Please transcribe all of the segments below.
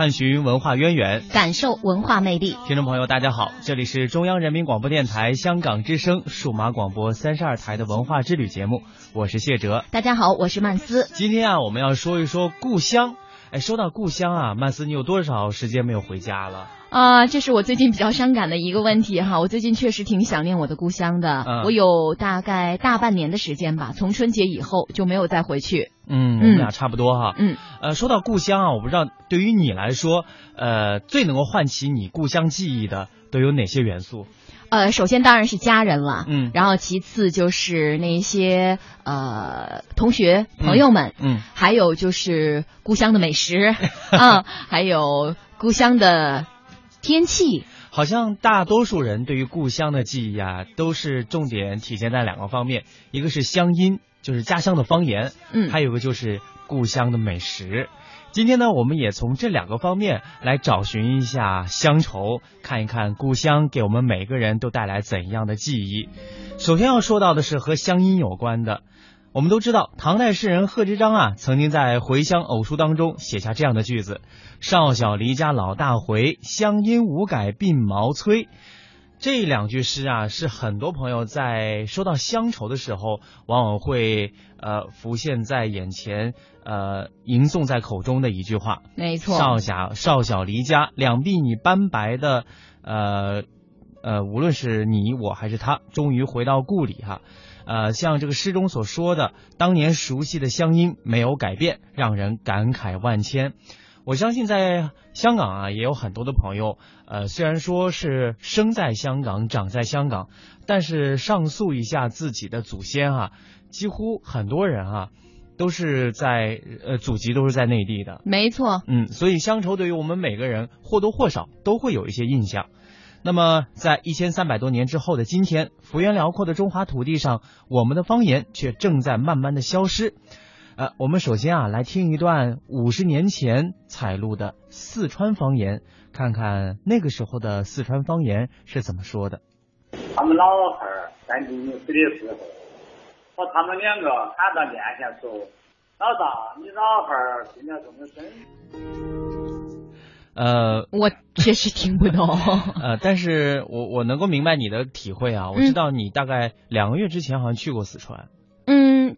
探寻文化渊源，感受文化魅力。听众朋友，大家好，这里是中央人民广播电台香港之声数码广播三十二台的文化之旅节目，我是谢哲。大家好，我是曼斯。今天啊，我们要说一说故乡。哎，说到故乡啊，曼斯，你有多少时间没有回家了？啊，这是我最近比较伤感的一个问题哈。我最近确实挺想念我的故乡的，嗯我有大概大半年的时间吧，从春节以后就没有再回去。嗯，我们俩差不多哈。嗯，呃，说到故乡啊，我不知道对于你来说，呃，最能够唤起你故乡记忆的都有哪些元素？呃，首先当然是家人了，嗯。然后其次就是那些呃同学朋友们，嗯。还有就是故乡的美食。啊，还有故乡的天气。好像大多数人对于故乡的记忆啊，都是重点体现在两个方面，一个是乡音，就是家乡的方言，嗯，还有个就是故乡的美食。今天呢，我们也从这两个方面来找寻一下乡愁，看一看故乡给我们每个人都带来怎样的记忆。首先要说到的是和乡音有关的。我们都知道，唐代诗人贺知章啊，曾经在《回乡偶书》当中写下这样的句子：“少小离家老大回，乡音无改鬓毛衰。”这两句诗啊，是很多朋友在说到乡愁的时候，往往会呃浮现在眼前，呃吟诵在口中的一句话。没错。少小少小离家，两鬓已斑白的，呃呃，无论是你我还是他，终于回到故里哈。呃，像这个诗中所说的，当年熟悉的乡音没有改变，让人感慨万千。我相信在香港啊，也有很多的朋友，呃，虽然说是生在香港、长在香港，但是上溯一下自己的祖先啊，几乎很多人啊，都是在呃祖籍都是在内地的。没错，嗯，所以乡愁对于我们每个人或多或少都会有一些印象。那么，在一千三百多年之后的今天，幅员辽阔的中华土地上，我们的方言却正在慢慢的消失。呃，我们首先啊，来听一段五十年前采录的四川方言，看看那个时候的四川方言是怎么说的。他们老汉儿在临死的时候，和他们两个喊到面前说：“老大，你老汉儿病了这么深。”呃 我确实听不懂。呃，但是我我能够明白你的体会啊，我知道你大概两个月之前好像去过四川。嗯，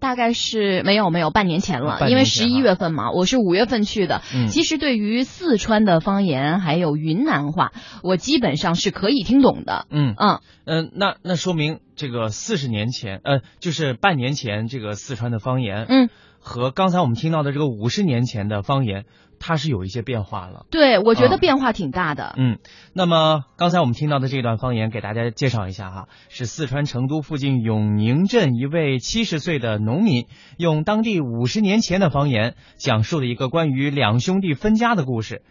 大概是没有没有半年前了，因为十一啊月份嘛，我是五月份去的。嗯。其实对于四川的方言还有云南话，我基本上是可以听懂的。嗯。嗯，嗯，那那说明这个四十年前，呃，就是半年前这个四川的方言，嗯，和刚才我们听到的这个五十年前的方言，它是有一些变化了。对，我觉得啊变化挺大的。嗯，那么刚才我们听到的这段方言，给大家介绍一下哈，是四川成都附近永宁镇一位七十岁的农民，用当地五十年前的方言讲述了一个关于两兄弟分家的故事。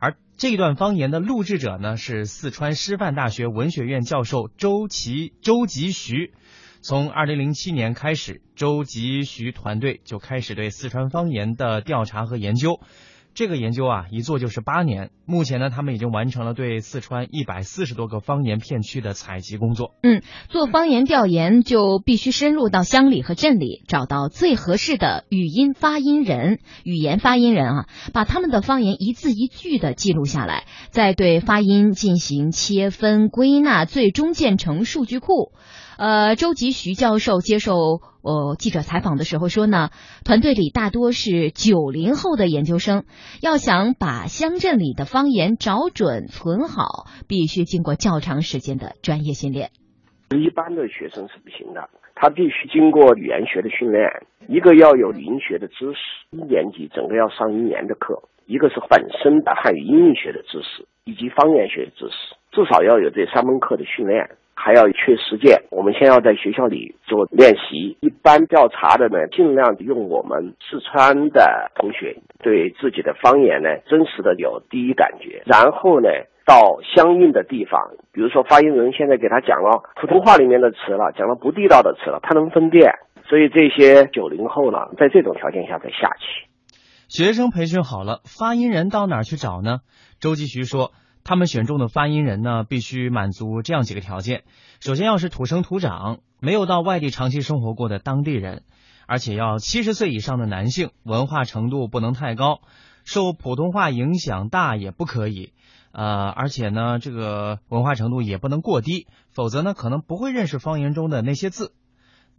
而这段方言的录制者呢，是四川师范大学文学院教授周琦周吉徐。从二零零七年开始，周吉徐团队就开始对四川方言的调查和研究。这个研究啊，一做就是八年。目前呢，他们已经完成了对四川一百四十多个方言片区的采集工作。嗯做方言调研就必须深入到乡里和镇里，找到最合适的语音发音人、语言发音人啊，把他们的方言一字一句的记录下来，再对发音进行切分归纳，最终建成数据库。呃，周吉徐教授接受呃记者采访的时候说呢，团队里大多是九零后的研究生，要想把乡镇里的方言找准存好，必须经过较长时间的专业训练。一般的学生是不行的，他必须经过语言学的训练，一个要有语音学的知识，一年级整个要上一年的课；一个是本身的汉语音译学的知识，以及方言学的知识，至少要有这三门课的训练。还要去实践，我们先要在学校里做练习。一般调查的呢，尽量用我们四川的同学对自己的方言呢，真实的有第一感觉，然后呢，到相应的地方，比如说发音人现在给他讲了普通话里面的词了，讲了不地道的词了，他能分辨。所以这些九零后呢，在这种条件下再下棋。学生培训好了，发音人到哪儿去找呢？周继徐说，他们选中的发音人呢，必须满足这样几个条件：首先要是土生土长，没有到外地长期生活过的当地人，而且要七十岁以上的男性，文化程度不能太高。受普通话影响大也不可以。呃，而且呢，这个文化程度也不能过低，否则呢，可能不会认识方言中的那些字。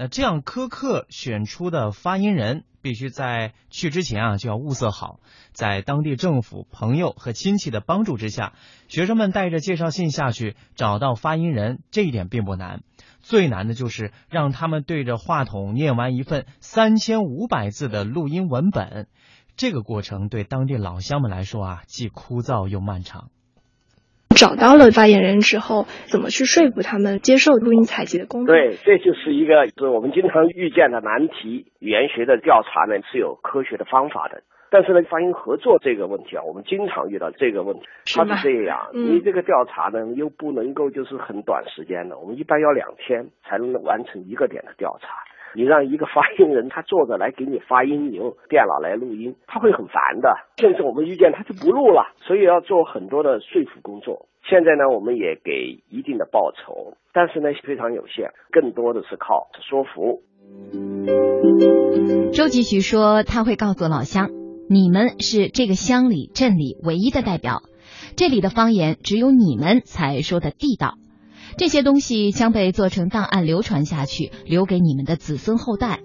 那这样苛刻选出的发音人，必须在去之前啊就要物色好，在当地政府、朋友和亲戚的帮助之下，学生们带着介绍信下去找到发音人，这一点并不难。最难的就是让他们对着话筒念完一份三千五百字的录音文本，这个过程对当地老乡们来说啊，既枯燥又漫长。找到了发言人之后，怎么去说服他们接受录音采集的工作？对，这就是一个是我们经常遇见的难题。语言学的调查呢是有科学的方法的，但是呢，发音合作这个问题啊，我们经常遇到这个问题。它是这样，你这个调查呢又不能够就是很短时间的，我们一般要两天才能完成一个点的调查。你让一个发音人他坐着来给你发音，你用电脑来录音，他会很烦的。甚至我们遇见他就不录了，所以要做很多的说服工作。现在呢，我们也给一定的报酬，但是呢非常有限，更多的是靠说服。周吉徐说，他会告诉老乡，你们是这个乡里镇里唯一的代表，这里的方言只有你们才说的地道。这些东西将被做成档案流传下去，留给你们的子孙后代。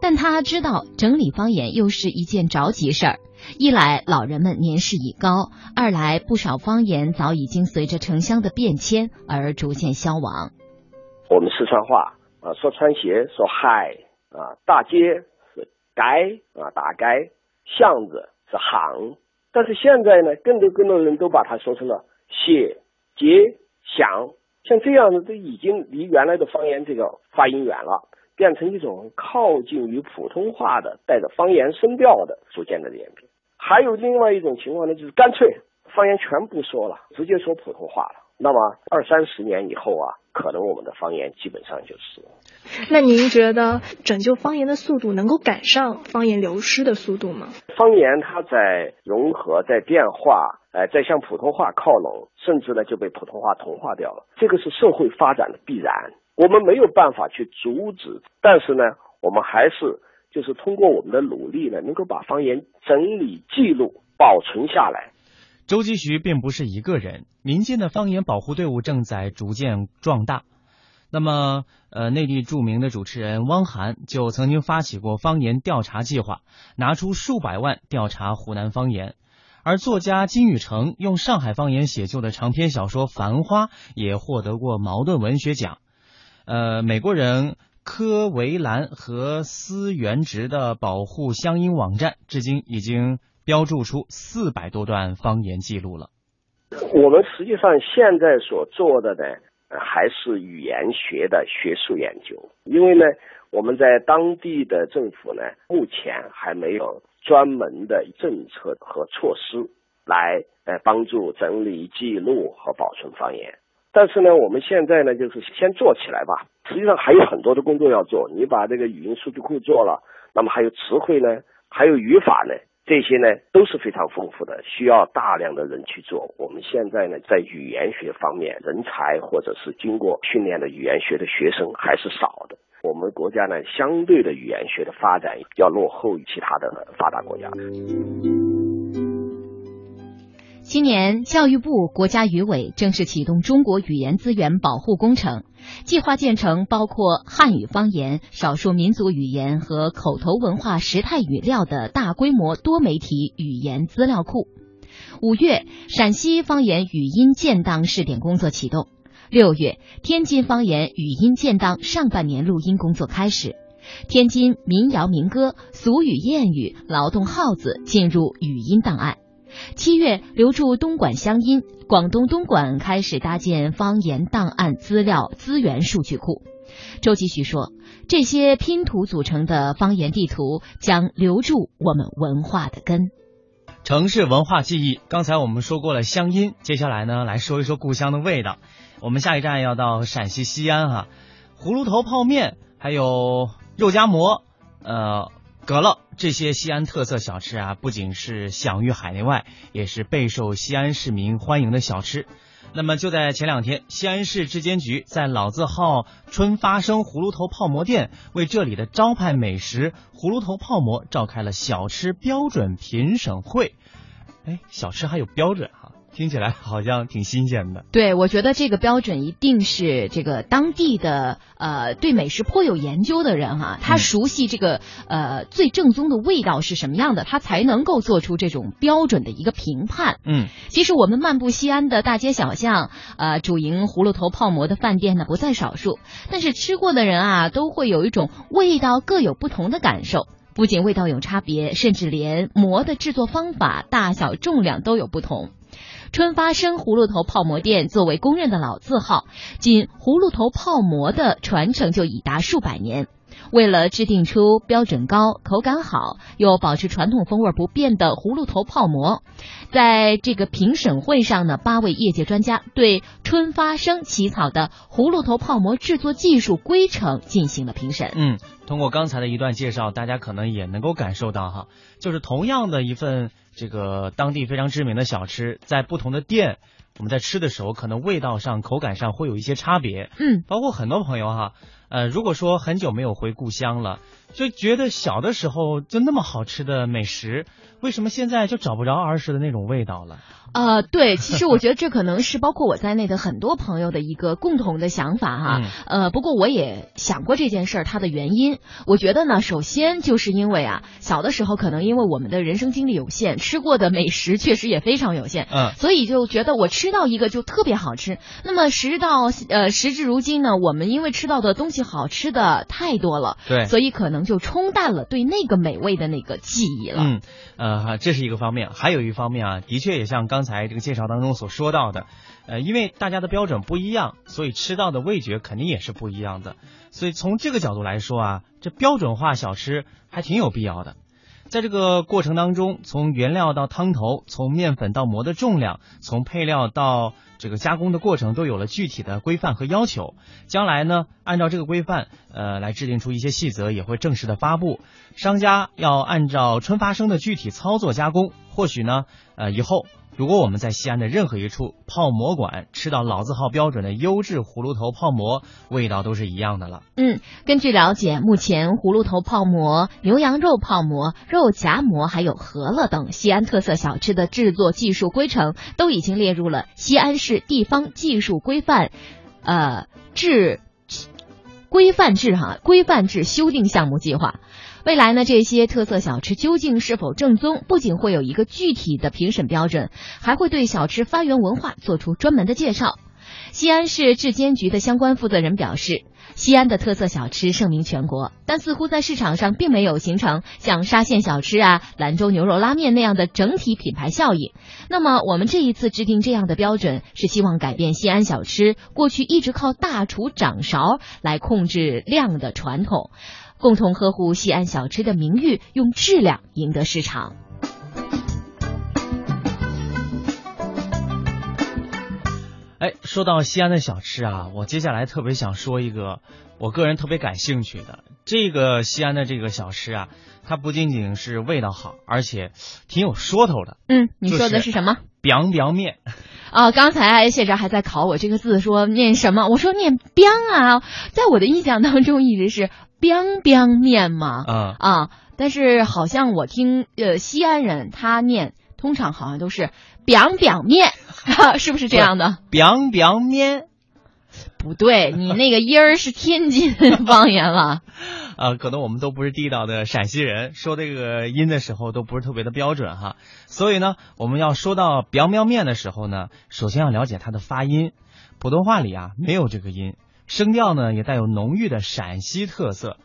但他知道整理方言又是一件着急事儿，一来老人们年事已高，二来不少方言早已经随着城乡的变迁而逐渐消亡。我们四川话啊，说穿鞋说嗨啊，大街是街啊，大街巷子是巷，但是现在呢，更多更多人都把它说成了写街巷。像这样的都已经离原来的方言这个发音远了，变成一种靠近于普通话的带着方言声调的逐渐的演变。还有另外一种情况呢，就是干脆方言全不说了，直接说普通话了。那么二三十年以后啊，可能我们的方言基本上就是。那您觉得拯救方言的速度能够赶上方言流失的速度吗？方言它在融合，在变化。哎，在向普通话靠拢，甚至呢就被普通话同化掉了。这个是社会发展的必然，我们没有办法去阻止。但是呢，我们还是就是通过我们的努力呢，能够把方言整理、记录、保存下来。周继徐并不是一个人，民间的方言保护队伍正在逐渐壮大。那么，呃，内地著名的主持人汪涵就曾经发起过方言调查计划，拿出数百万调查湖南方言。而作家金宇成用上海方言写就的长篇小说《繁花》也获得过茅盾文学奖。呃，美国人科维兰和思源直的保护乡音网站，至今已经标注出四百多段方言记录了。我们实际上现在所做的呢，还是语言学的学术研究，因为呢，我们在当地的政府呢，目前还没有。专门的政策和措施来呃帮助整理记录和保存方言，但是呢，我们现在呢就是先做起来吧。实际上还有很多的工作要做。你把这个语音数据库做了，那么还有词汇呢，还有语法呢，这些呢都是非常丰富的，需要大量的人去做。我们现在呢在语言学方面，人才或者是经过训练的语言学的学生还是少的。我们国家呢，相对的语言学的发展要落后于其他的发达国家。今年，教育部、国家语委正式启动中国语言资源保护工程，计划建成包括汉语方言、少数民族语言和口头文化时态语料的大规模多媒体语言资料库。五月，陕西方言语音建档试点工作启动。六月，天津方言语音建档上半年录音工作开始，天津民谣民歌、俗语谚语、劳动号子进入语音档案。七月，留住东莞乡音，广东东莞开始搭建方言档案资料资源数据库。周吉徐说：“这些拼图组成的方言地图将留住我们文化的根。”城市文化记忆，刚才我们说过了乡音，接下来呢，来说一说故乡的味道。我们下一站要到陕西西安哈，葫芦头泡面，还有肉夹馍，呃，饸饹这些西安特色小吃啊，不仅是享誉海内外，也是备受西安市民欢迎的小吃。那么就在前两天，西安市质监局在老字号春发生葫芦头泡馍店为这里的招牌美食葫芦头泡馍召开了小吃标准评审会。哎，小吃还有标准哈、听起来好像挺新鲜的。对，我觉得这个标准一定是这个当地的呃对美食颇有研究的人哈、他嗯熟悉这个呃最正宗的味道是什么样的，他才能够做出这种标准的一个评判。嗯，其实我们漫步西安的大街小巷，呃，主营葫芦头泡馍的饭店呢不在少数，但是吃过的人啊都会有一种味道各有不同的感受。不仅味道有差别，甚至连馍的制作方法、大小、重量都有不同。春发生葫芦头泡馍店作为公认的老字号，仅葫芦头泡馍的传承就已达数百年。为了制定出标准高、口感好又保持传统风味不变的葫芦头泡馍，在这个评审会上呢，八位业界专家对春发生起草的葫芦头泡馍制作技术规程进行了评审。嗯，通过刚才的一段介绍，大家可能也能够感受到哈，就是同样的一份这个当地非常知名的小吃，在不同的店，我们在吃的时候，可能味道上、口感上会有一些差别。嗯，包括很多朋友哈，呃，如果说很久没有回故乡了，就觉得小的时候就那么好吃的美食，为什么现在就找不着儿时的那种味道了？呃，对，其实我觉得这可能是包括我在内的很多朋友的一个共同的想法哈。嗯呃，不过我也想过这件事儿它的原因。我觉得呢，首先就是因为啊，小的时候可能因为我们的人生经历有限，吃过的美食确实也非常有限，嗯所以就觉得我吃到一个就特别好吃。那么时到呃时至如今呢，我们因为吃到的东西好吃的太多了，对所以可能就冲淡了对那个美味的那个记忆了。嗯，呃，这是一个方面，还有一方面啊，的确也像刚才这个介绍当中所说到的，呃，因为大家的标准不一样，所以吃到的味觉肯定也是不一样的。所以从这个角度来说啊，这标准化小吃还挺有必要的。在这个过程当中，从原料到汤头，从面粉到馍的重量，从配料到这个加工的过程，都有了具体的规范和要求。将来呢，按照这个规范，呃，来制定出一些细则，也会正式的发布。商家要按照春发生的具体操作加工。或许呢，呃，以后如果我们在西安的任何一处泡馍馆吃到老字号标准的优质葫芦头泡馍，味道都是一样的了。嗯，根据了解，目前葫芦头泡馍、牛羊肉泡馍、肉夹馍还有饸饹等西安特色小吃的制作技术规程都已经列入了西安市地方技术规范，呃制规范制哈规范制修订项目计划。未来呢，这些特色小吃究竟是否正宗，不仅会有一个具体的评审标准，还会对小吃发源文化做出专门的介绍。西安市质监局的相关负责人表示，西安的特色小吃盛名全国，但似乎在市场上并没有形成像沙县小吃啊、兰州牛肉拉面那样的整体品牌效应。那么，我们这一次制定这样的标准，是希望改变西安小吃过去一直靠大厨掌勺来控制量的传统，共同呵护西安小吃的名誉，用质量赢得市场。哎，说到西安的小吃啊，我接下来特别想说一个我个人特别感兴趣的这个西安的这个小吃啊，它不仅仅是味道好，而且挺有说头的。嗯，你说的是是什么？Biang biang 面，啊，刚才谢哲还在考我这个字，说念什么？我说念 biang 啊，在我的印象当中一直是 biang biang 面嘛，嗯，啊，但是好像我听呃西安人他念，通常好像都是 biang biang 面，是不是这样的？biang biang 面，不对，你那个音儿是天津方言了。啊，可能我们都不是地道的陕西人，说这个音的时候都不是特别的标准哈。所以呢，我们要说到 biang biang 面的时候呢，首先要了解它的发音。普通话里啊没有这个音，声调呢也带有浓郁的陕西特色。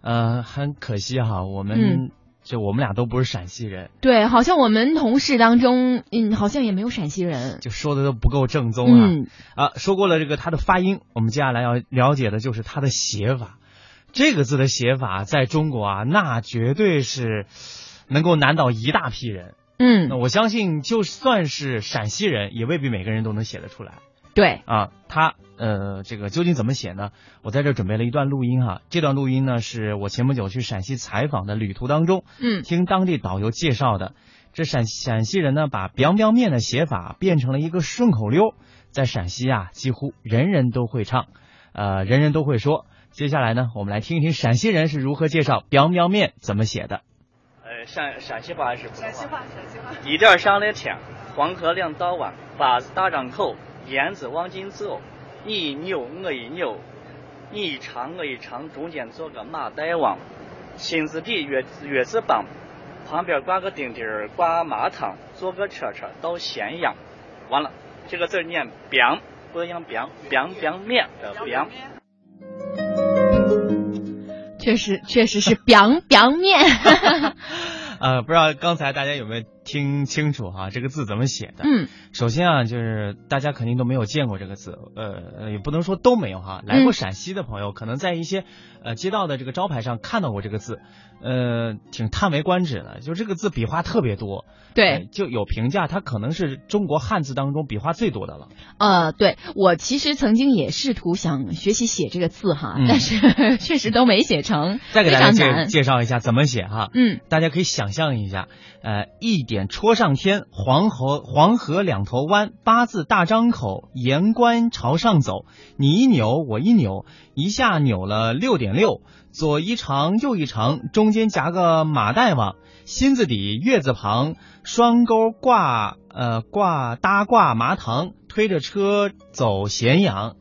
呃，很可惜哈，我们、嗯就我们俩都不是陕西人，对，好像我们同事当中，嗯，好像也没有陕西人。就说的都不够正宗啊。嗯，啊，说过了这个它的发音，我们接下来要了解的就是它的写法。这个字的写法在中国啊，那绝对是能够难倒一大批人。嗯那，我相信，就算是陕西人，也未必每个人都能写得出来对，啊。他呃，这个究竟怎么写呢？我在这准备了一段录音哈。这段录音呢，是我前不久去陕西采访的旅途当中，嗯听当地导游介绍的。这陕陕西人呢，把 biang biang 面的写法变成了一个顺口溜，在陕西啊，几乎人人都会唱，呃，人人都会说。接下来呢，我们来听一听陕西人是如何介绍 biang biang 面怎么写的。呃，陕陕西话还是普通陕西话，陕西话。地点上的天，黄河两道弯，八字大张口，燕子往进走。你一扭，我一扭，你一长，我一长，中间做个马大王。心字底，月月字旁，旁边挂个钉钉儿，挂麻汤，坐个车车到咸阳。完了，这个字念“边”，不一样“边”，边边面的“边”。确实，确实是 biang biang 面。呃，不知道刚才大家有没有听清楚哈？这个字怎么写的？嗯，首先啊，就是大家肯定都没有见过这个字，呃，也不能说都没有哈。来过陕西的朋友，可能在一些呃街道的这个招牌上看到过这个字，呃，挺叹为观止的。就这个字笔画特别多，对，就有评价它可能是中国汉字当中笔画最多的了。呃，对我其实曾经也试图想学习写这个字哈，嗯但是 确实都没写成，再给大家介。介绍一下怎么写哈。嗯，大家可以想象一下，呃，一点戳上天，黄河黄河两头弯，八字大张口，言官朝上走。你一扭，我一扭，一下扭了六点六，左一长，右一长，中间夹个马大王，心字底，月字旁，双钩挂呃挂搭挂麻糖，推着车走咸阳。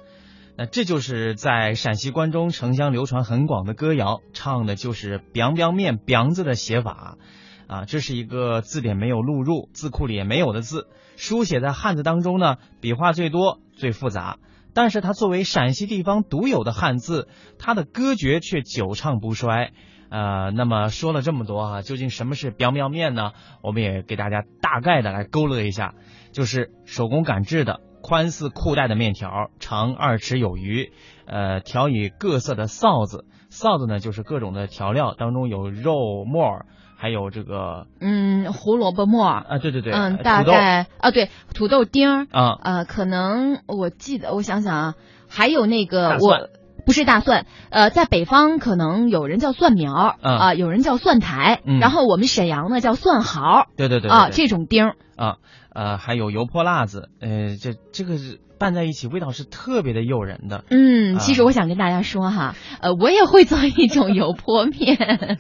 那这就是在陕西关中城乡流传很广的歌谣，唱的就是“ biang biang 面 ”“biang” 字的写法，啊，这是一个字典没有录入、字库里也没有的字，书写在汉字当中呢，笔画最多、最复杂，但是它作为陕西地方独有的汉字，它的歌诀却久唱不衰。呃，那么说了这么多啊，究竟什么是 biang biang 面呢？我们也给大家大概的来勾勒一下，就是手工擀制的。宽似裤带的面条，长二尺有余，呃，调以各色的臊子，臊子呢就是各种的调料，当中有肉末，还有这个嗯，胡萝卜末，啊，对对对，嗯，大概啊，对，土豆丁儿，啊，呃，可能我记得，我想想啊，还有那个我。不是大蒜，呃，在北方可能有人叫蒜苗啊、有人叫蒜苔，嗯。然后我们沈阳呢叫蒜毫对对对啊，这种丁儿，啊，呃，还有油泼辣子，呃，这这个是拌在一起，味道是特别的诱人的。嗯，啊其实我想跟大家说哈，呃，我也会做一种油泼面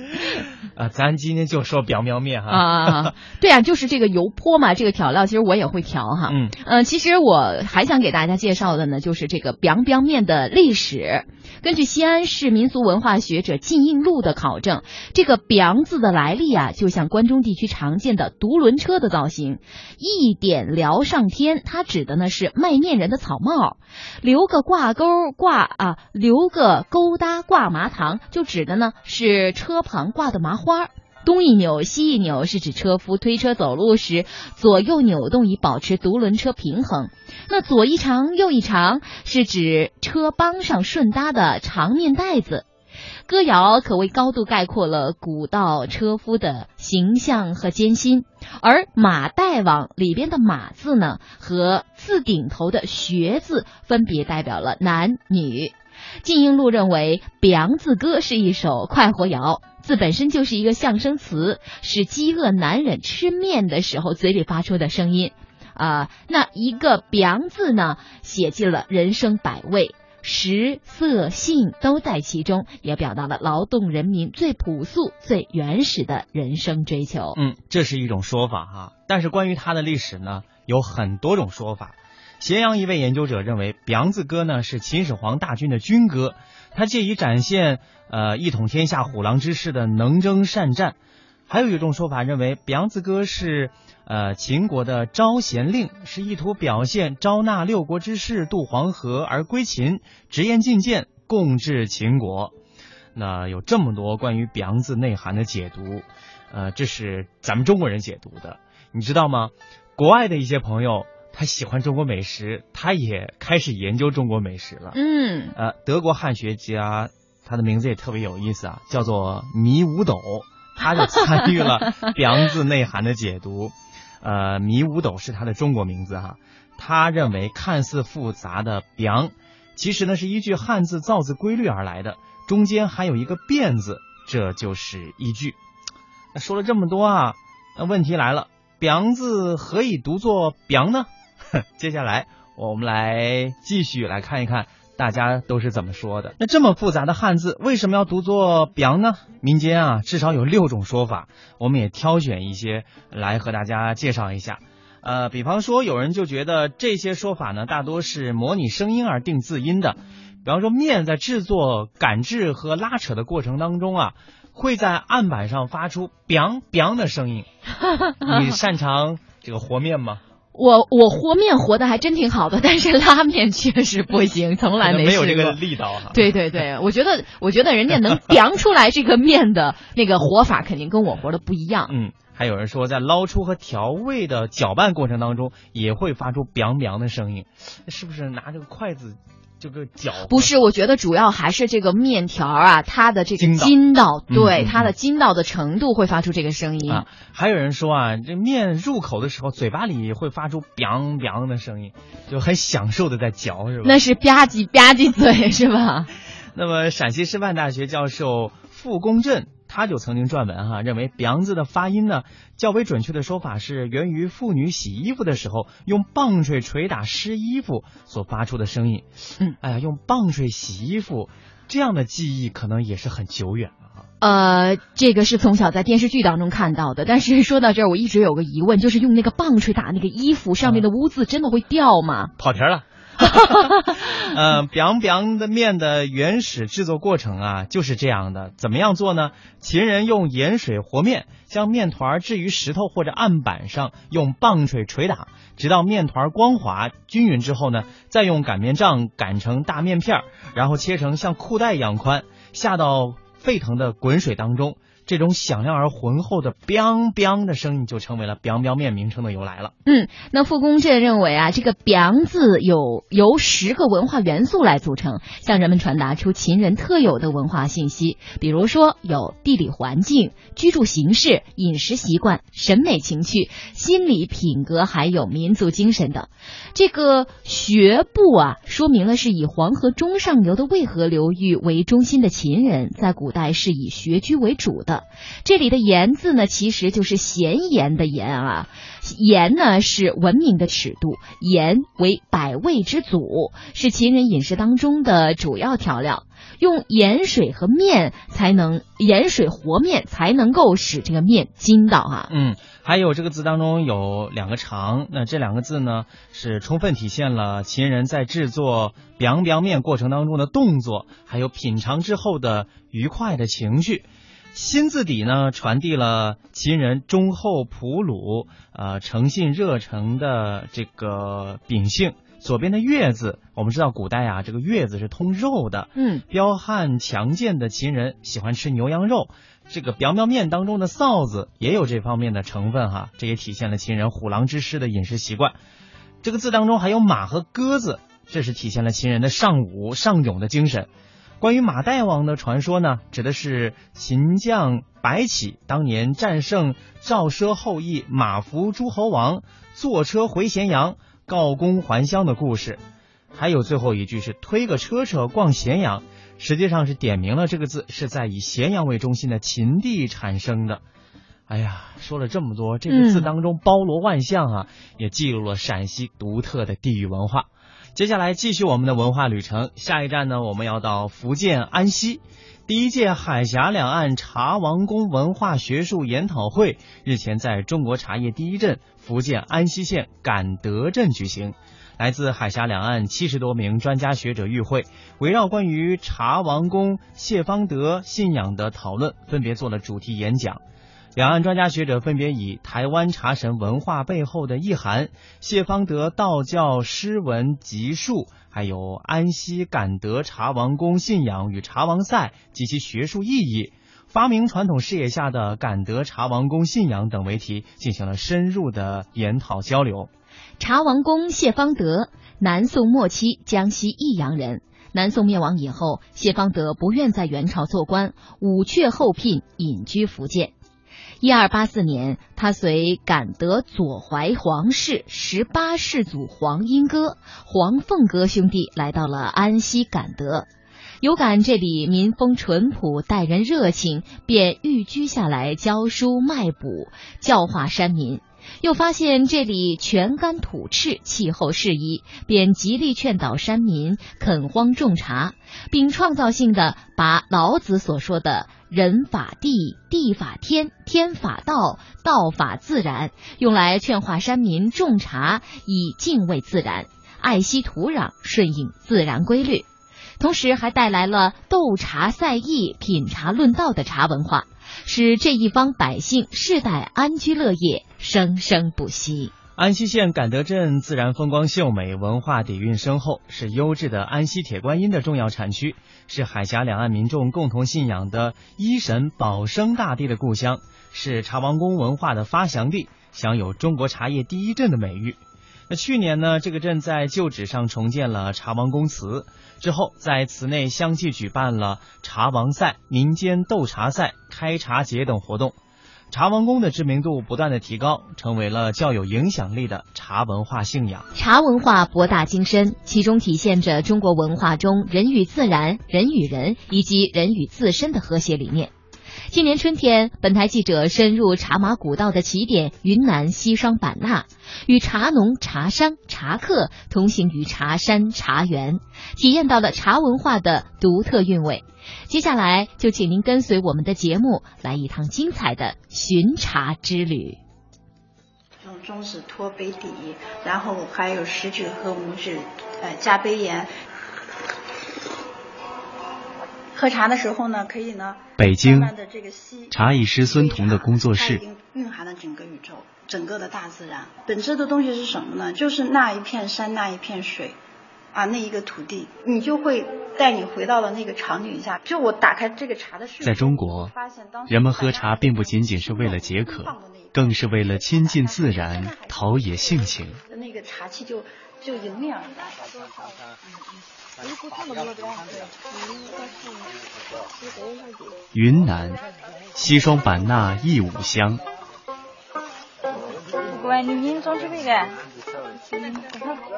啊，咱今天就说表苗面哈。啊，对啊，就是这个油泼嘛，这个调料其实我也会调哈。嗯呃，其实我还想给大家介绍的呢，就是这个 biang biang 面的历史。根据西安市民俗文化学者靳应禄的考证，这个 biang 字的来历啊，就像关中地区常见的独轮车的造型，一点聊上天，它指的呢是卖面人的草帽，留个挂钩挂啊，留个勾搭挂麻糖，就指的呢是车旁挂的麻花。东一扭西一扭是指车夫推车走路时左右扭动以保持独轮车平衡。那左一长右一长是指车帮上顺搭的长面袋子。歌谣可谓高度概括了古道车夫的形象和艰辛，而马大王里边的马字呢，和字顶头的学字分别代表了男女。靳英禄认为《biang 字歌》是一首快活谣，字本身就是一个象声词，是饥饿难忍吃面的时候嘴里发出的声音。啊、那一个 biang 字呢，写尽了人生百味。食色性都在其中，也表达了劳动人民最朴素、最原始的人生追求。嗯，这是一种说法哈，但是关于它的历史呢，有很多种说法。咸阳一位研究者认为，《biang 字歌》呢是秦始皇大军的军歌，它借以展现呃一统天下虎狼之势的能征善战。还有一种说法认为，《biang 字歌》是呃秦国的招贤令，是意图表现招纳六国之士渡黄河而归秦，直言进谏，共治秦国。那有这么多关于 “biang” 字内涵的解读，呃，这是咱们中国人解读的，你知道吗？国外的一些朋友他喜欢中国美食，他也开始研究中国美食了。嗯呃，德国汉学家，他的名字也特别有意思啊，叫做迷五斗，他就参与了 辶字内涵的解读。呃，迷五斗是他的中国名字哈，他认为看似复杂的 “biang”，其实呢是依据汉字造字规律而来的，中间还有一个“变”字，这就是依据。说了这么多啊，那问题来了，“biang” 字何以读作 “biang” 呢？接下来我们来继续来看一看大家都是怎么说的。那这么复杂的汉字，为什么要读作“表”呢？民间啊，至少有六种说法，我们也挑选一些来和大家介绍一下。呃，比方说，有人就觉得这些说法呢，大多是模拟声音而定字音的。比方说，面在制作、擀制和拉扯的过程当中啊，会在案板上发出 “biang biang” 的声音。你擅长这个和面吗？我我和面和的还真挺好的，但是拉面确实不行，从来没没有这个力道哈。对对对，我觉得我觉得人家能 biang 出来这个面的那个活法，肯定跟我和的不一样。嗯，还有人说，在捞出和调味的搅拌过程当中，也会发出 biang biang 的声音，是不是拿这个筷子？这个嚼不是，我觉得主要还是这个面条啊，它的这个筋道，对它的筋道的程度会发出这个声音。还有人说啊，这面入口的时候，嘴巴里会发出 “biang biang” 的声音，就很享受的在嚼，是吧？那是吧唧吧唧嘴，是吧？那么，陕西师范大学教授傅公振。他就曾经撰文哈，认为“梁”字的发音呢，较为准确的说法是源于妇女洗衣服的时候用棒槌捶打湿衣服所发出的声音。嗯，哎呀，用棒槌洗衣服，这样的记忆可能也是很久远了啊。呃，这个是从小在电视剧当中看到的，但是说到这儿，我一直有个疑问，就是用那个棒槌打那个衣服上面的污渍，真的会掉吗？跑题了。哈哈哈！呃，biang biang 的面的原始制作过程啊，就是这样的。怎么样做呢？秦人用盐水和面，将面团置于石头或者案板上，用棒槌捶打，直到面团光滑均匀之后呢，再用擀面杖擀成大面片，然后切成像裤带一样宽，下到沸腾的滚水当中。这种响亮而浑厚的 “biang biang” 的声音，就成为了 “biang biang” 面名称的由来了。嗯，那傅公振认为啊，这个 “biang” 字有由十个文化元素来组成，向人们传达出秦人特有的文化信息。比如说，有地理环境、居住形式、饮食习惯、审美情趣、心理品格，还有民族精神等。这个“学”部啊，说明了是以黄河中上游的渭河流域为中心的秦人，在古代是以学居为主的。这里的“盐”字呢，其实就是咸盐的“盐”啊。盐呢是文明的尺度，盐为百味之祖，是秦人饮食当中的主要调料。用盐水和面才能盐水和面才能够使这个面筋道哈。嗯，还有这个字当中有两个长，那这两个字呢是充分体现了秦人在制作凉凉面过程当中的动作，还有品尝之后的愉快的情绪。心字底呢，传递了秦人忠厚朴鲁、呃诚信热诚的这个秉性。左边的月字，我们知道古代啊，这个月字是通肉的。嗯，彪悍强健的秦人喜欢吃牛羊肉。这个苗苗面当中的臊子也有这方面的成分哈，这也体现了秦人虎狼之师的饮食习惯。这个字当中还有马和鸽子，这是体现了秦人的尚武尚勇的精神。关于马大王的传说呢，指的是秦将白起当年战胜赵奢后裔马服诸侯王，坐车回咸阳告公还乡的故事。还有最后一句是推个车车逛咸阳，实际上是点明了这个字是在以咸阳为中心的秦地产生的。哎呀，说了这么多，这个字当中包罗万象啊，也记录了陕西独特的地域文化。接下来继续我们的文化旅程，下一站呢，我们要到福建安溪。第一届海峡两岸茶王宫文化学术研讨会日前在中国茶叶第一镇福建安溪县感德镇举行，来自海峡两岸七十多名专家学者与会，围绕关于茶王宫谢方德信仰的讨论，分别做了主题演讲。两岸专家学者分别以台湾茶神文化背后的意涵、谢方德道教诗文集述，还有安溪感德茶王宫信仰与茶王赛及其学术意义、发明传统视野下的感德茶王宫信仰等为题，进行了深入的研讨交流。茶王宫谢方德，南宋末期江西益阳人。南宋灭亡以后，谢方德不愿在元朝做官，武阙后聘，隐居福建。一二八四年，他随感德左怀皇室十八世祖黄英歌、黄凤歌兄弟来到了安溪感德，有感这里民风淳朴，待人热情，便寓居下来教书卖卜，教化山民。又发现这里全干土赤，气候适宜，便极力劝导山民垦荒种茶，并创造性的把老子所说的“人法地，地法天，天法道，道法自然”用来劝化山民种茶，以敬畏自然，爱惜土壤，顺应自然规律。同时还带来了斗茶赛艺、品茶论道的茶文化，使这一方百姓世代安居乐业，生生不息。安溪县感德镇自然风光秀美，文化底蕴深厚，是优质的安溪铁观音的重要产区，是海峡两岸民众共同信仰的一神保生大帝的故乡，是茶王宫文化的发祥地，享有中国茶叶第一镇的美誉。那去年呢，这个镇在旧址上重建了茶王宫祠，之后在祠内相继举办了茶王赛、民间斗茶赛、开茶节等活动，茶王宫的知名度不断的提高，成为了较有影响力的茶文化信仰。茶文化博大精深，其中体现着中国文化中人与自然、人与人以及人与自身的和谐理念。今年春天，本台记者深入茶马古道的起点云南西双版纳，与茶农、茶商、茶客同行于茶山、茶园，体验到了茶文化的独特韵味。接下来就请您跟随我们的节目，来一趟精彩的巡茶之旅。用中指托杯底，然后还有食指和拇指呃加杯沿。喝茶的时候呢，可以呢。北京慢慢地这个吸茶艺师孙彤的工作它已室，经蕴含了整个宇宙，整个的大自然。本质的东西是什么呢？就是那一片山，那一片水，啊，那一个土地，你就会带你回到了那个场景下。就我打开这个茶的瞬间，在中国人们喝茶并不仅仅是为了解渴，更是为了亲近自然、陶冶性情。那个茶气就就迎面而来。云南西双版纳义武乡，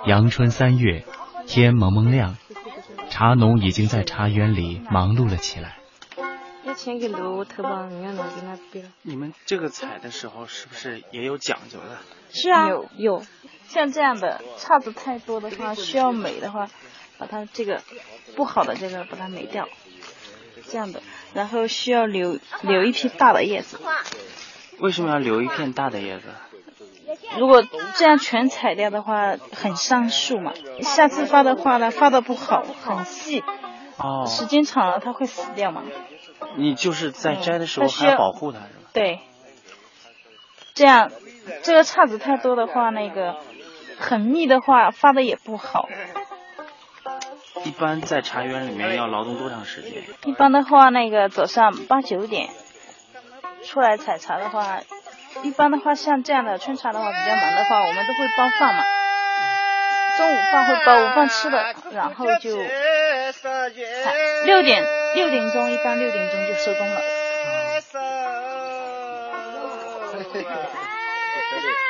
阳春三月，天蒙蒙亮，茶农已经在茶园里忙碌了起来。你们这个采的时候是不是也有讲究的？是啊，有有，像这样的叉子太多的话，需要美的话，把它这个不好的这个把它美掉，这样的，然后需要留留一片大的叶子。为什么要留一片大的叶子？如果这样全采掉的话，很伤树嘛。下次发的话呢，发的不好，很细，哦，时间长了它会死掉嘛。你就是在摘的时候还要保护它，是吧？对，这样这个叉子太多的话，那个很密的话发的也不好。一般在茶园里面要劳动多长时间？一般的话，那个早上八九点出来采茶的话，一般的话像这样的春茶的话比较忙的话，我们都会包饭嘛。中午饭会包午饭吃了，然后就采。六点六点钟，一般六点钟就收工了。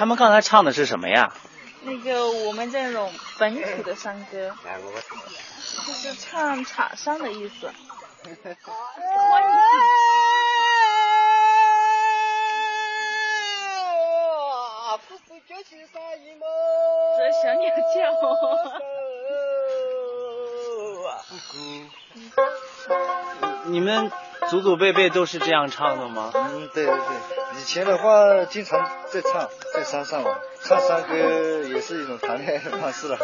他们刚才唱的是什么呀？那个我们这种本土的山歌，就是唱茶山的意思。这小鸟叫。你们祖祖辈辈都是这样唱的吗？嗯，对对对，以前的话经常在唱，在山上嘛，唱山歌也是一种谈恋爱的方式了。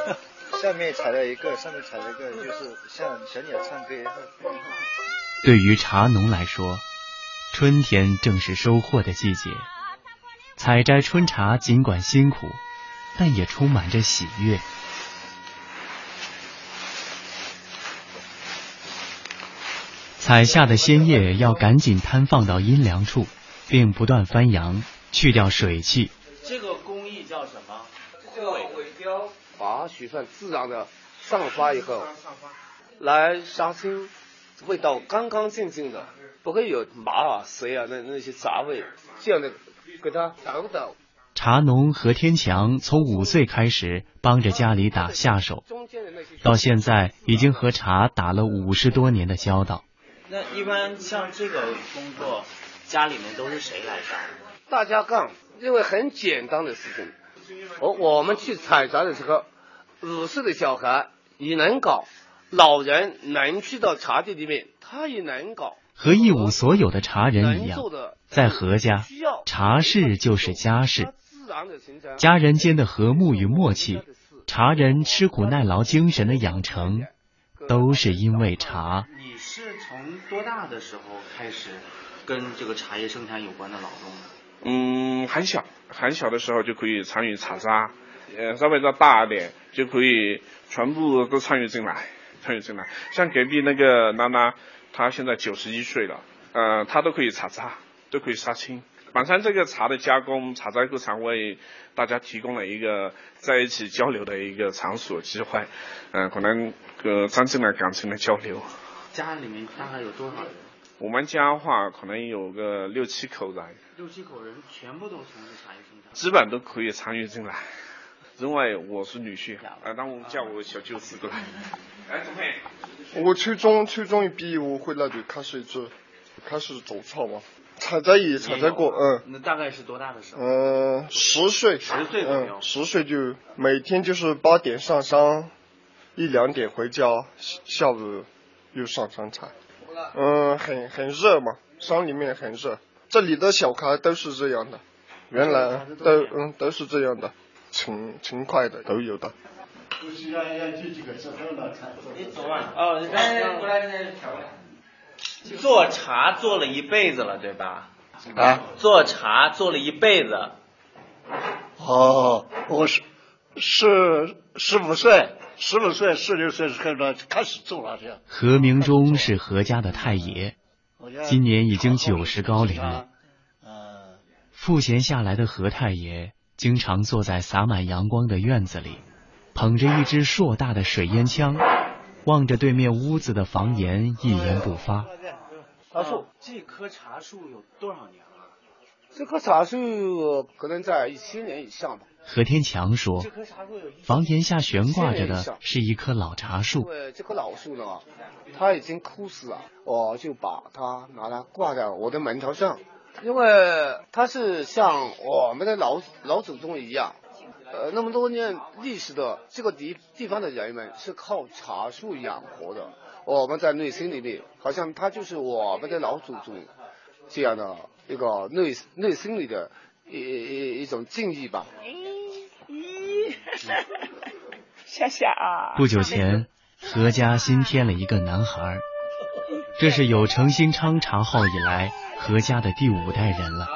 下面采了一个，上面采了一个，就是像小鸟唱歌。对于茶农来说，春天正是收获的季节。采摘春茶尽管辛苦，但也充满着喜悦。采下的鲜叶要赶紧摊放到阴凉处，并不断翻扬，去掉水汽。这个工艺叫什么？这个尾雕，把水分自然的散发以后，来杀青，味道干干净净的，不会有麻啊、水啊那那些杂味，这样的给它倒倒茶农何天强从五岁开始帮着家里打下手，到现在已经和茶打了五十多年的交道。那一般像这个工作，家里面都是谁来干？大家干，因为很简单的事情。我我们去采摘的时候，五岁的小孩也能搞，老人能去到茶地里面，他也能搞。和一无所有的茶人一样，在何家，茶事就是家事。家人间的和睦与默契，茶人吃苦耐劳精神的养成，都是因为茶。多大的时候开始跟这个茶叶生产有关的劳动呢？嗯，很小很小的时候就可以参与茶渣，呃，稍微再大一点就可以全部都参与进来，参与进来。像隔壁那个娜娜，她现在九十一岁了，呃，她都可以茶渣，都可以杀青。本身这个茶的加工，茶斋工厂为大家提供了一个在一起交流的一个场所机会，嗯，可能呃增进了感情的交流。家里面大概有多少人？我们家话可能有个六七口人。六七口人全部都从事茶叶生产？基本都可以参与进来，因为我是女婿，啊，那我叫我小舅子过来。我初中初中一毕业，我回来就开始做开始种草嘛。采摘也采摘过，嗯。那大概是多大的时候？嗯，十岁。十岁左右。十岁就每天就是八点上山，一两点回家，下午又上山采。嗯，很很热嘛，山里面很热。这里的小孩都是这样的，原来都嗯都是这样的，勤勤快的都有的。不是要要这几个小孩来采。你走啊！哦，来过来来挑过来。做茶做了一辈子了，对吧？啊，做茶做了一辈子。哦，我是是十五岁，十五岁、十六岁开始开始做了这样。何明忠是何家的太爷，今年已经九十高龄了。赋闲下来的何太爷，经常坐在洒满阳光的院子里，捧着一支硕大的水烟枪。望着对面屋子的房檐，一言不发。茶树，这棵茶树有多少年了？这棵茶树可能在一千年以上吧。何天强说：“房檐下悬挂着的是一棵老茶树。因为这棵老树呢，它已经枯死了，我就把它拿来挂在我的门头上，因为它是像我们的老老祖宗一样。”呃，那么多年历史的这个地地方的人们是靠茶树养活的。我们在内心里面，好像它就是我们的老祖宗这样的一个内内心里的一一一种敬意吧。咦，夏夏啊！不久前，何家新添了一个男孩，这是有诚心昌茶号以来何家的第五代人了。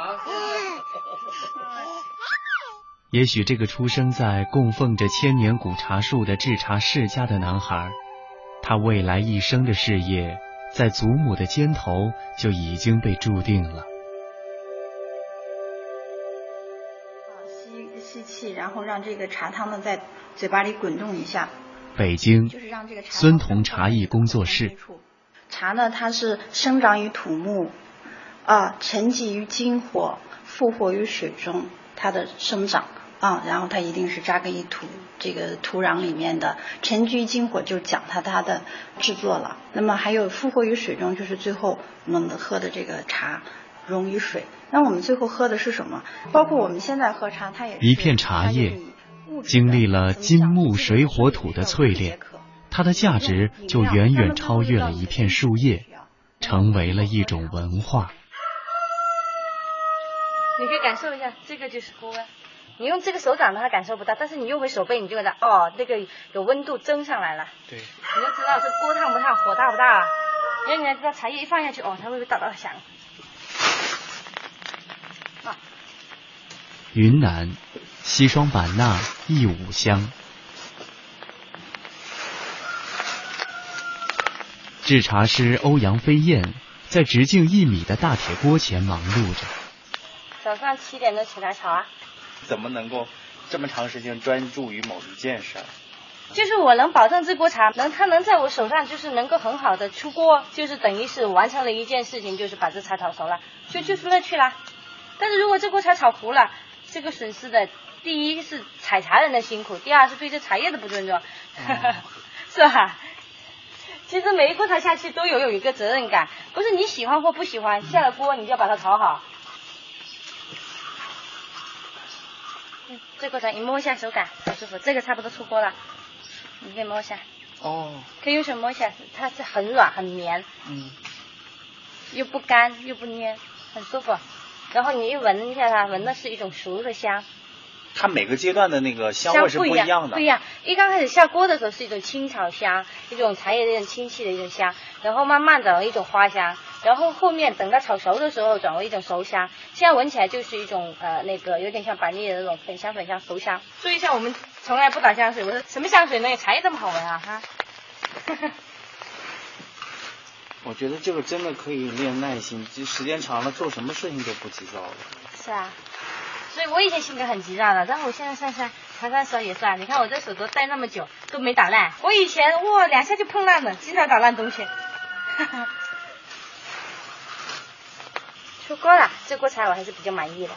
也许这个出生在供奉着千年古茶树的制茶世家的男孩，他未来一生的事业，在祖母的肩头就已经被注定了。气，然后让这个茶汤呢在嘴巴里滚动一下。北京就是让这个，孙彤茶艺工作室。茶呢，它是生长于土木，啊，沉积于金火，复活于水中，它的生长。啊，然后它一定是扎根于土这个土壤里面的，沉居金火就讲它它的制作了。那么还有复活于水中，就是最后我们喝的这个茶溶于水。那我们最后喝的是什么？包括我们现在喝茶，它也一片茶叶经历了金木水火土的淬炼，它的价值就远远超越了一片树叶，成为了一种文化。你可以感受一下，这个就是锅。你用这个手掌的话感受不到，但是你用回手背，你就觉得哦，那个有温度蒸上来了。对，你就知道这锅烫不烫，火大不大。因为你要知道茶叶一放下去，哦，它会不会哒哒响？云南西双版纳义武乡，制茶师欧阳飞燕在直径一米的大铁锅前忙碌着。早上七点钟起来炒啊。怎么能够这么长时间专注于某一件事？就是我能保证这锅茶能，它能在我手上，就是能够很好的出锅，就是等于是完成了一件事情，就是把这茶炒熟了，就就出得去了。但是如果这锅茶炒糊了，这个损失的，第一是采茶人的辛苦，第二是对这茶叶的不尊重，是吧？其实每一锅茶下去都有有一个责任感，不是你喜欢或不喜欢，下了锅你就要把它炒好。这个茶你摸一下手感，很舒服。这个差不多出锅了，你可以摸一下。哦。可以用手摸一下，它是很软很绵。嗯。又不干又不粘，很舒服。然后你一闻一下它，闻的是一种熟的香。它每个阶段的那个香味是不一样的。不一样。一刚开始下锅的时候是一种青草香，一种茶叶那种清气的一种香，然后慢慢转为一种花香，然后后面等它炒熟的时候转为一种熟香。现在闻起来就是一种呃那个有点像板栗的那种粉香粉香熟香。注意一下我们从来不打香水，我说什么香水呢？茶叶这么好闻啊哈。我觉得这个真的可以练耐心，就时间长了做什么事情都不急躁了。是啊。所以我以前性格很急躁的，但是我现在算算，茶山时候也算。你看我这手镯戴那么久都没打烂，我以前哇两下就碰烂了，经常打烂东西。出锅了，这锅茶我还是比较满意的，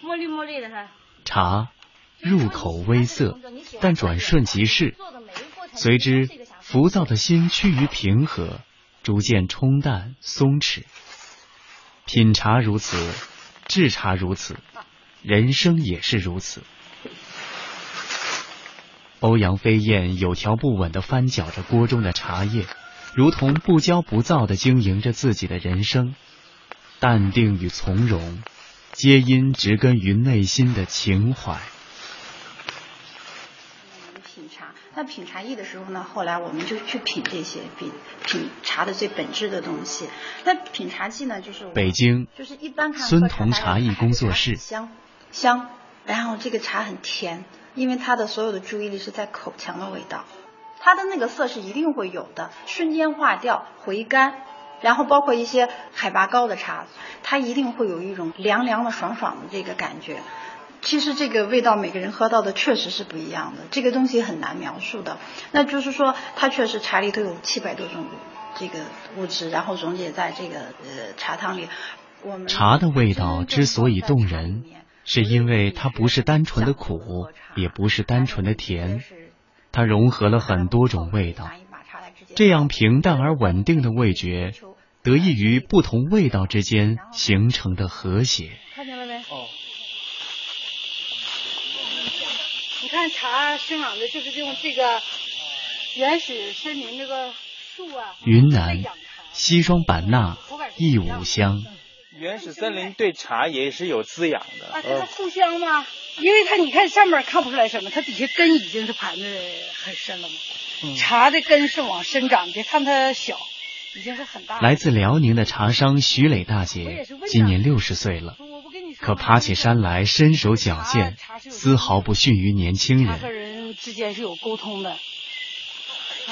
墨绿墨绿的哈。茶入口微涩，但转瞬即逝，随之浮躁的心趋于平和，逐渐冲淡松弛。品茶如此，制茶如此。人生也是如此。欧阳飞燕有条不紊地翻搅着锅中的茶叶，如同不骄不躁地经营着自己的人生，淡定与从容，皆因植根于内心的情怀。那品茶艺的时候呢？后来我们就去品这些，品品茶的最本质的东西。那品茶技呢，就是北京，就是一般看孙彤茶艺工作室。香。香，然后这个茶很甜，因为它的所有的注意力是在口腔的味道，它的那个色是一定会有的，瞬间化掉回甘，然后包括一些海拔高的茶，它一定会有一种凉凉的、爽爽的这个感觉。其实这个味道每个人喝到的确实是不一样的，这个东西很难描述的。那就是说，它确实茶里头有七百多种这个物质，然后溶解在这个呃茶汤里。我们茶的味道之所以动人。是因为它不是单纯的苦，也不是单纯的甜，它融合了很多种味道。这样平淡而稳定的味觉，得益于不同味道之间形成的和谐。看见了没？哦。你看茶生长的就是用这个原始森林这个树啊。云南西双版纳一五乡。原始森林对茶也是有滋养的啊，这是互相吗？因为它你看上面看不出来什么，它底下根已经是盘的很深了嘛。茶的根是往深长，别看它小，已经是很大。来自辽宁的茶商徐磊大姐今年六十岁了，可爬起山来身手矫健，丝毫不逊于年轻人。和人之间是有沟通的，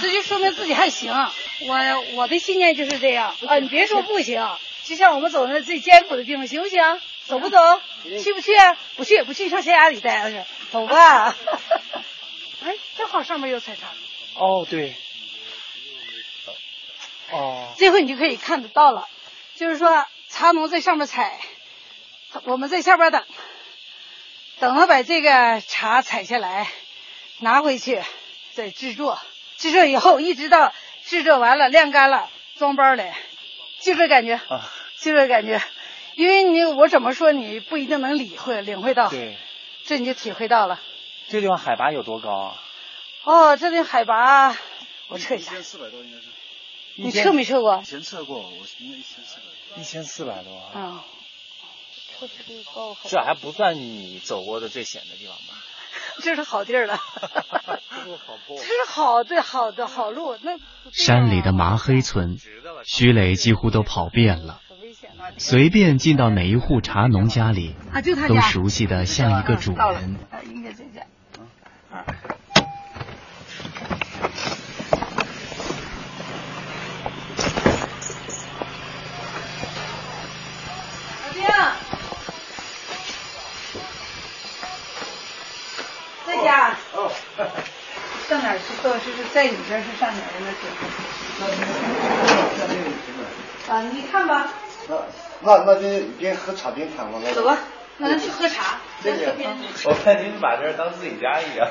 这就说明自己还行。我我的信念就是这样啊，你别说不行。就像我们走那最艰苦的地方，行不行？走不走？去不去？不去，不去，上悬崖里待着去。走吧。哎，正好上面有采茶。哦，对。哦。这回你就可以看得到了，就是说茶农在上面采，我们在下边等，等他把这个茶采下来，拿回去再制作，制作以后一直到制作完了晾干了，装包里。就这感觉，啊，就这感觉，因为你我怎么说你不一定能理会领会到，对，这你就体会到了。这地方海拔有多高啊？哦，这里海拔我测一下，一千四百多应该是。你测没测过？以前测过，我应该一千四百。一千四百多啊。这还不算你走过的最险的地方吧？这是好地儿了。这是好坡。这是好的好的好路，那。山里的麻黑村，徐磊几乎都跑遍了。随便进到哪一户茶农家里，都熟悉的像一个主人。应该这家。上哪儿去？到是是在里边是上？啊，你看吧。那那那边边喝茶边谈吧。走吧。那咱去喝茶。我看你们把这儿当自己家一样。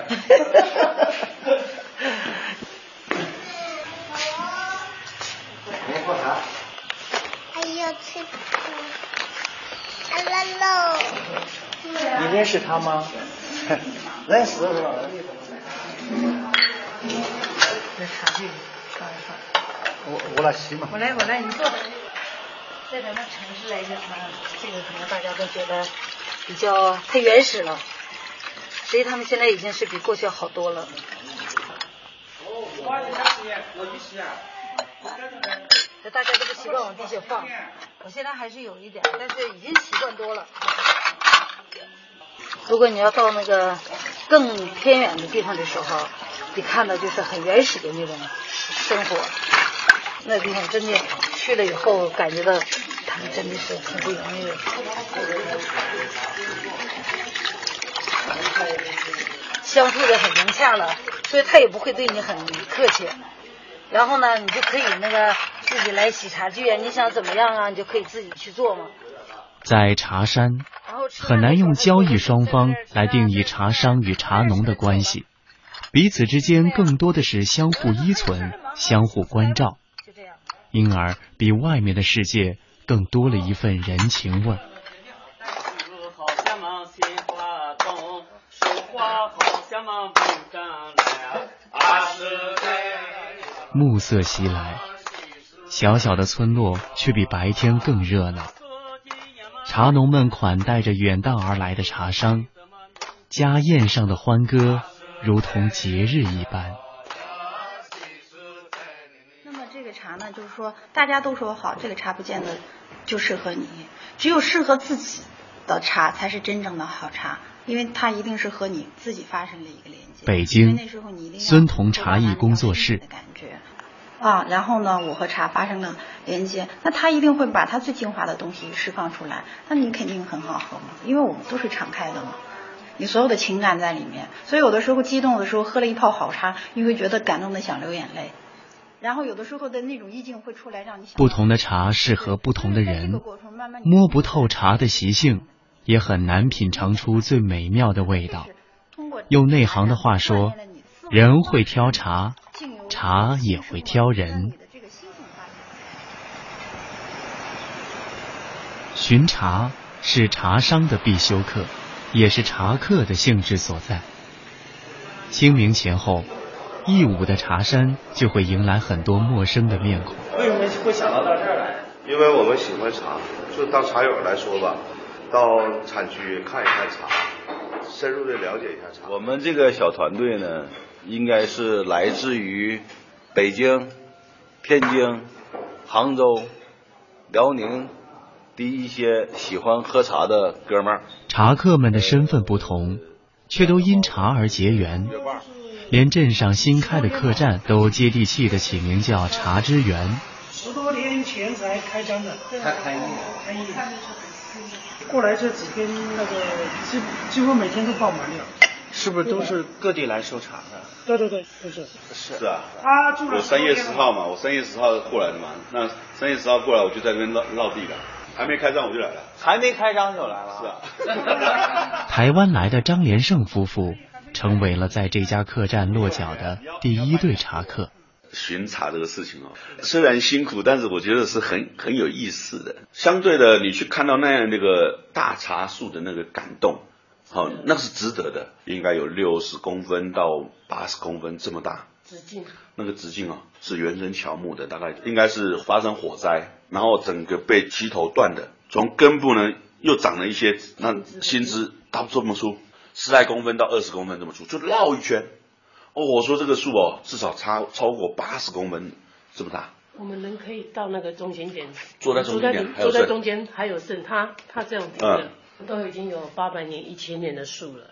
来喝茶。还要吃阿拉喽。你认识他吗？认识是吧？这茶具放一放。我我来洗嘛。我来我来，你坐。在咱们城市来讲呢，这个可能大家都觉得比较太原始了。实际他们现在已经是比过去好多了。哦，我帮你洗，我去洗大家都不习惯往地下放，我现在还是有一点，但是已经习惯多了。如果你要到那个更偏远的地方的时候，你看到就是很原始的那种生活，那地方真的去了以后，感觉到他们真的是挺不容易的。相处的很融洽了，所以他也不会对你很客气。然后呢，你就可以那个自己来洗茶具啊，你想怎么样啊，你就可以自己去做嘛。在茶山，很难用交易双方来定义茶商与茶农的关系，彼此之间更多的是相互依存、相互关照，因而比外面的世界更多了一份人情味。暮色袭来，小小的村落却比白天更热闹。茶农们款待着远道而来的茶商，家宴上的欢歌如同节日一般。那么这个茶呢，就是说大家都说好，这个茶不见得就适合你，只有适合自己的茶才是真正的好茶，因为它一定是和你自己发生了一个连接。北京孙彤茶艺工作室。啊，然后呢，我和茶发生了连接，那他一定会把他最精华的东西释放出来，那你肯定很好喝嘛，因为我们都是敞开的嘛，你所有的情感在里面，所以有的时候激动的时候喝了一泡好茶，你会觉得感动的想流眼泪，然后有的时候的那种意境会出来让你。不同的茶适合不同的人，摸不透茶的习性，也很难品尝出最美妙的味道。用内行的话说，人会挑茶。茶也会挑人，巡茶是茶商的必修课，也是茶客的兴致所在。清明前后，义乌的茶山就会迎来很多陌生的面孔。为什么会想到到这儿来？因为我们喜欢茶，就当茶友来说吧，到产区看一看茶，深入的了解一下茶。我们这个小团队呢？应该是来自于北京、天津、杭州、辽宁的一些喜欢喝茶的哥们儿。茶客们的身份不同，却都因茶而结缘。连镇上新开的客栈都接地气的起名叫“茶之源”。十多年前才开张的，开开业，开业。过来这几天，那个几几乎每天都爆满了。是不是都是各地来收茶的？对对对，都是。是啊。他住我三月十号嘛，我三月十号过来的嘛。那三月十号过来，我就在那边落落地了。还没开张我就来了。还没开张就来了。是啊。台湾来的张连胜夫妇成为了在这家客栈落脚的第一对茶客。巡查这个事情哦，虽然辛苦，但是我觉得是很很有意思的。相对的，你去看到那样那个大茶树的那个感动。好，那是值得的，应该有六十公分到八十公分这么大。直径，那个直径啊，是原生乔木的，大概应该是发生火灾，然后整个被劈头断的，从根部呢又长了一些那新枝，到这么粗，十来公分到二十公分这么粗，就绕一圈。哦，我说这个树哦，至少差超过八十公分这么大。我们人可以到那个中心点，坐在中间点，坐在中间还有剩，它它这样子的。都已经有八百年、一千年的树了。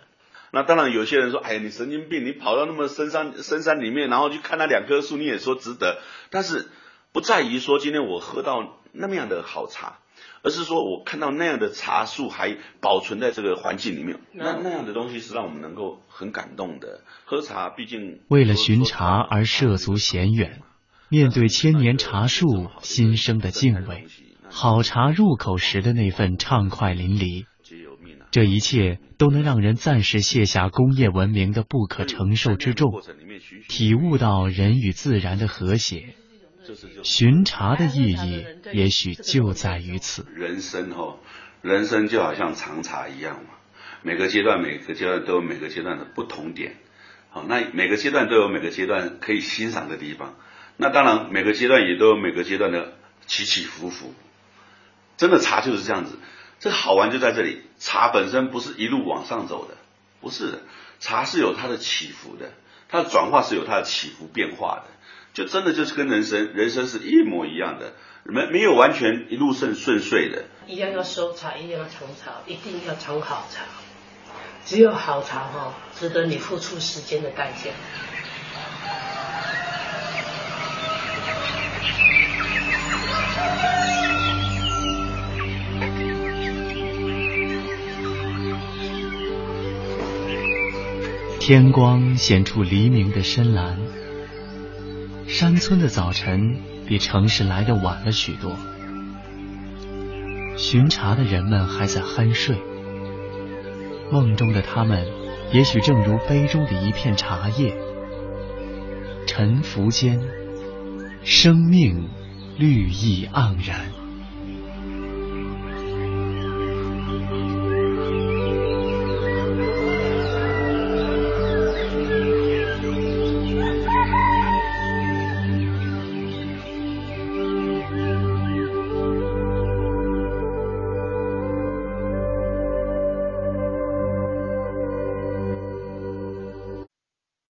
那当然，有些人说：“哎呀，你神经病！你跑到那么深山深山里面，然后去看那两棵树，你也说值得。”但是不在于说今天我喝到那么样的好茶，而是说我看到那样的茶树还保存在这个环境里面，那那样的东西是让我们能够很感动的。喝茶毕竟为了寻茶而涉足险远，面对千年茶树心生的敬畏，好茶入口时的那份畅快淋漓。这一切都能让人暂时卸下工业文明的不可承受之重，体悟到人与自然的和谐。巡查的意义也许就在于此。人生哈，人生就好像长茶一样嘛，每个阶段每个阶段都有每个阶段的不同点。好，那每个阶段都有每个阶段可以欣赏的地方。那当然，每个阶段也都有每个阶段的起起伏伏。真的茶就是这样子。这好玩就在这里，茶本身不是一路往上走的，不是的，茶是有它的起伏的，它的转化是有它的起伏变化的，就真的就是跟人生，人生是一模一样的，没没有完全一路顺顺遂的。一样要收茶，一样要藏茶，一定要藏好茶，只有好茶哈，值得你付出时间的代价。天光显出黎明的深蓝，山村的早晨比城市来的晚了许多。巡查的人们还在酣睡，梦中的他们也许正如杯中的一片茶叶，沉浮间，生命绿意盎然。